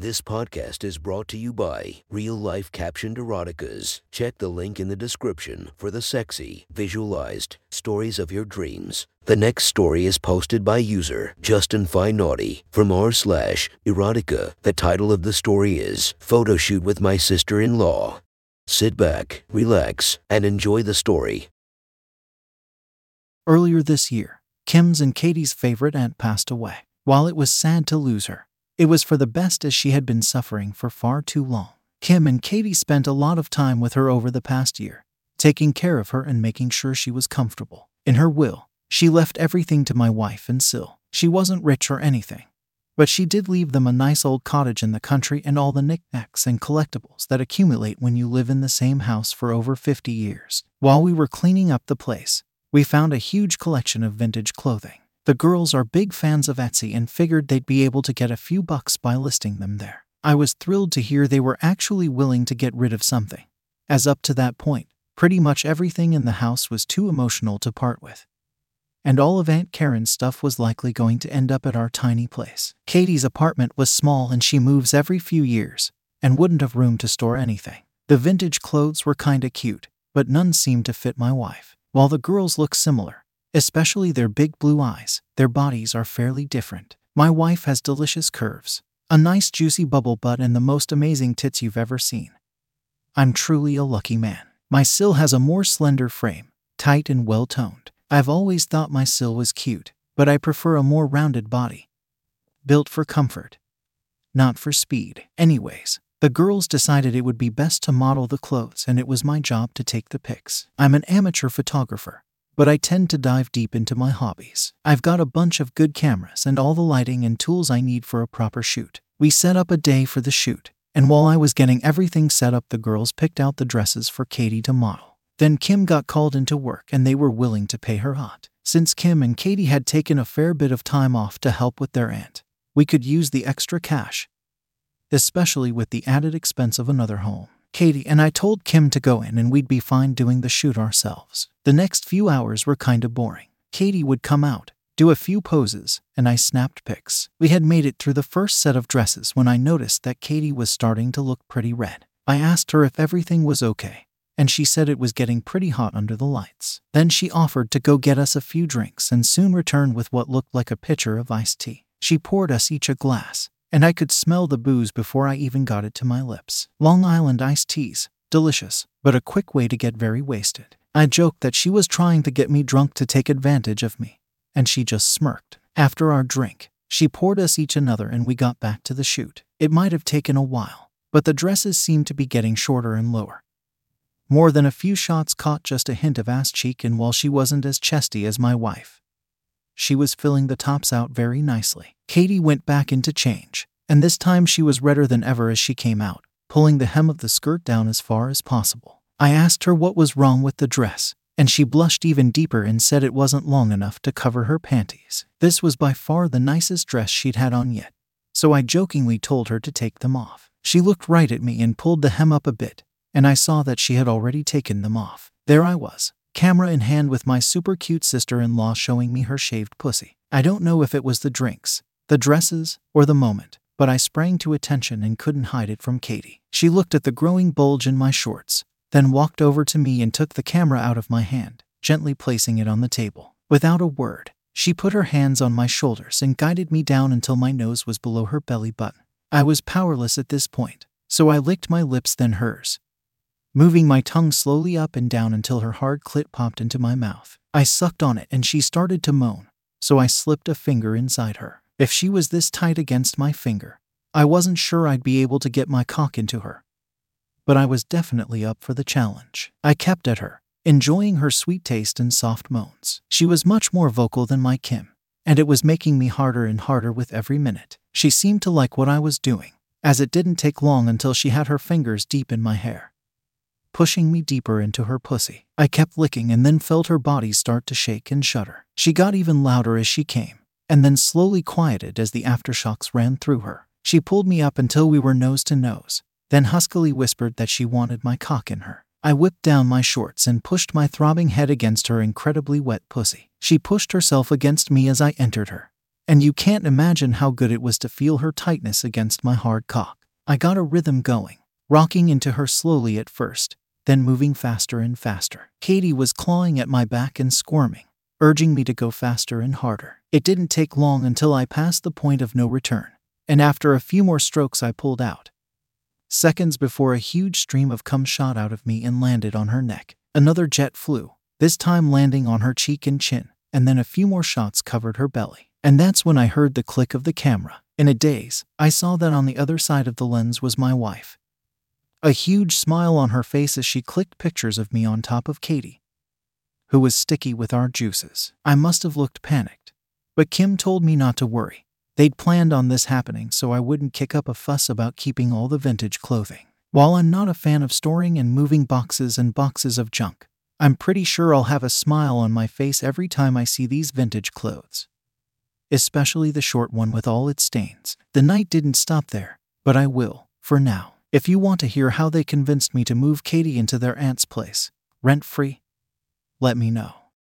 This podcast is brought to you by Real Life Captioned Eroticas. Check the link in the description for the sexy, visualized stories of your dreams. The next story is posted by user Justin Naughty from r slash erotica. The title of the story is Photo Shoot with My Sister in Law. Sit back, relax, and enjoy the story. Earlier this year, Kim's and Katie's favorite aunt passed away. While it was sad to lose her, it was for the best as she had been suffering for far too long. Kim and Katie spent a lot of time with her over the past year, taking care of her and making sure she was comfortable. In her will, she left everything to my wife and Sil. She wasn't rich or anything, but she did leave them a nice old cottage in the country and all the knickknacks and collectibles that accumulate when you live in the same house for over 50 years. While we were cleaning up the place, we found a huge collection of vintage clothing. The girls are big fans of Etsy and figured they'd be able to get a few bucks by listing them there. I was thrilled to hear they were actually willing to get rid of something, as up to that point, pretty much everything in the house was too emotional to part with. And all of Aunt Karen's stuff was likely going to end up at our tiny place. Katie's apartment was small and she moves every few years and wouldn't have room to store anything. The vintage clothes were kinda cute, but none seemed to fit my wife. While the girls look similar, Especially their big blue eyes, their bodies are fairly different. My wife has delicious curves, a nice juicy bubble butt, and the most amazing tits you've ever seen. I'm truly a lucky man. My Sil has a more slender frame, tight and well toned. I've always thought my Sil was cute, but I prefer a more rounded body. Built for comfort, not for speed. Anyways, the girls decided it would be best to model the clothes, and it was my job to take the pics. I'm an amateur photographer, but I tend to dive deep into my hobbies. I've got a bunch of good cameras and all the lighting and tools I need for a proper shoot. We set up a day for the shoot, and while I was getting everything set up, the girls picked out the dresses for Katie to model. Then Kim got called into work and they were willing to pay her hot. Since Kim and Katie had taken a fair bit of time off to help with their aunt, we could use the extra cash, especially with the added expense of another home. Katie and I told Kim to go in and we'd be fine doing the shoot ourselves. The next few hours were kinda boring. Katie would come out, do a few poses, and I snapped pics. We had made it through the first set of dresses when I noticed that Katie was starting to look pretty red. I asked her if everything was okay, and she said it was getting pretty hot under the lights. Then she offered to go get us a few drinks and soon returned with what looked like a pitcher of iced tea. She poured us each a glass, and I could smell the booze before I even got it to my lips. Long Island iced teas, delicious, but a quick way to get very wasted. I joked that she was trying to get me drunk to take advantage of me, and she just smirked. After our drink, she poured us each another and we got back to the shoot. It might have taken a while, but the dresses seemed to be getting shorter and lower. More than a few shots caught just a hint of ass cheek, and while she wasn't as chesty as my wife, she was filling the tops out very nicely. Katie went back into change, and this time she was redder than ever as she came out, pulling the hem of the skirt down as far as possible. I asked her what was wrong with the dress, and she blushed even deeper and said it wasn't long enough to cover her panties. This was by far the nicest dress she'd had on yet, so I jokingly told her to take them off. She looked right at me and pulled the hem up a bit, and I saw that she had already taken them off. There I was, camera in hand with my super cute sister in law showing me her shaved pussy. I don't know if it was the drinks, the dresses, or the moment, but I sprang to attention and couldn't hide it from Katie. She looked at the growing bulge in my shorts, then walked over to me and took the camera out of my hand, gently placing it on the table. Without a word, she put her hands on my shoulders and guided me down until my nose was below her belly button. I was powerless at this point, so I licked my lips then hers, moving my tongue slowly up and down until her hard clit popped into my mouth. I sucked on it and she started to moan, so I slipped a finger inside her. If she was this tight against my finger, I wasn't sure I'd be able to get my cock into her. But I was definitely up for the challenge. I kept at her, enjoying her sweet taste and soft moans. She was much more vocal than my Kim, and it was making me harder and harder with every minute. She seemed to like what I was doing, as it didn't take long until she had her fingers deep in my hair, pushing me deeper into her pussy. I kept licking and then felt her body start to shake and shudder. She got even louder as she came, and then slowly quieted as the aftershocks ran through her. She pulled me up until we were nose to nose, then huskily whispered that she wanted my cock in her. I whipped down my shorts and pushed my throbbing head against her incredibly wet pussy. She pushed herself against me as I entered her, and you can't imagine how good it was to feel her tightness against my hard cock. I got a rhythm going, rocking into her slowly at first, then moving faster and faster. Katie was clawing at my back and squirming, urging me to go faster and harder. It didn't take long until I passed the point of no return, and after a few more strokes, I pulled out. Seconds before a huge stream of cum shot out of me and landed on her neck. Another jet flew, this time landing on her cheek and chin, and then a few more shots covered her belly. And that's when I heard the click of the camera. In a daze, I saw that on the other side of the lens was my wife. A huge smile on her face as she clicked pictures of me on top of Katie, who was sticky with our juices. I must have looked panicked, but Kim told me not to worry. They'd planned on this happening so I wouldn't kick up a fuss about keeping all the vintage clothing. While I'm not a fan of storing and moving boxes and boxes of junk, I'm pretty sure I'll have a smile on my face every time I see these vintage clothes. Especially the short one with all its stains. The night didn't stop there, but I will, for now. If you want to hear how they convinced me to move Katie into their aunt's place, rent free, let me know.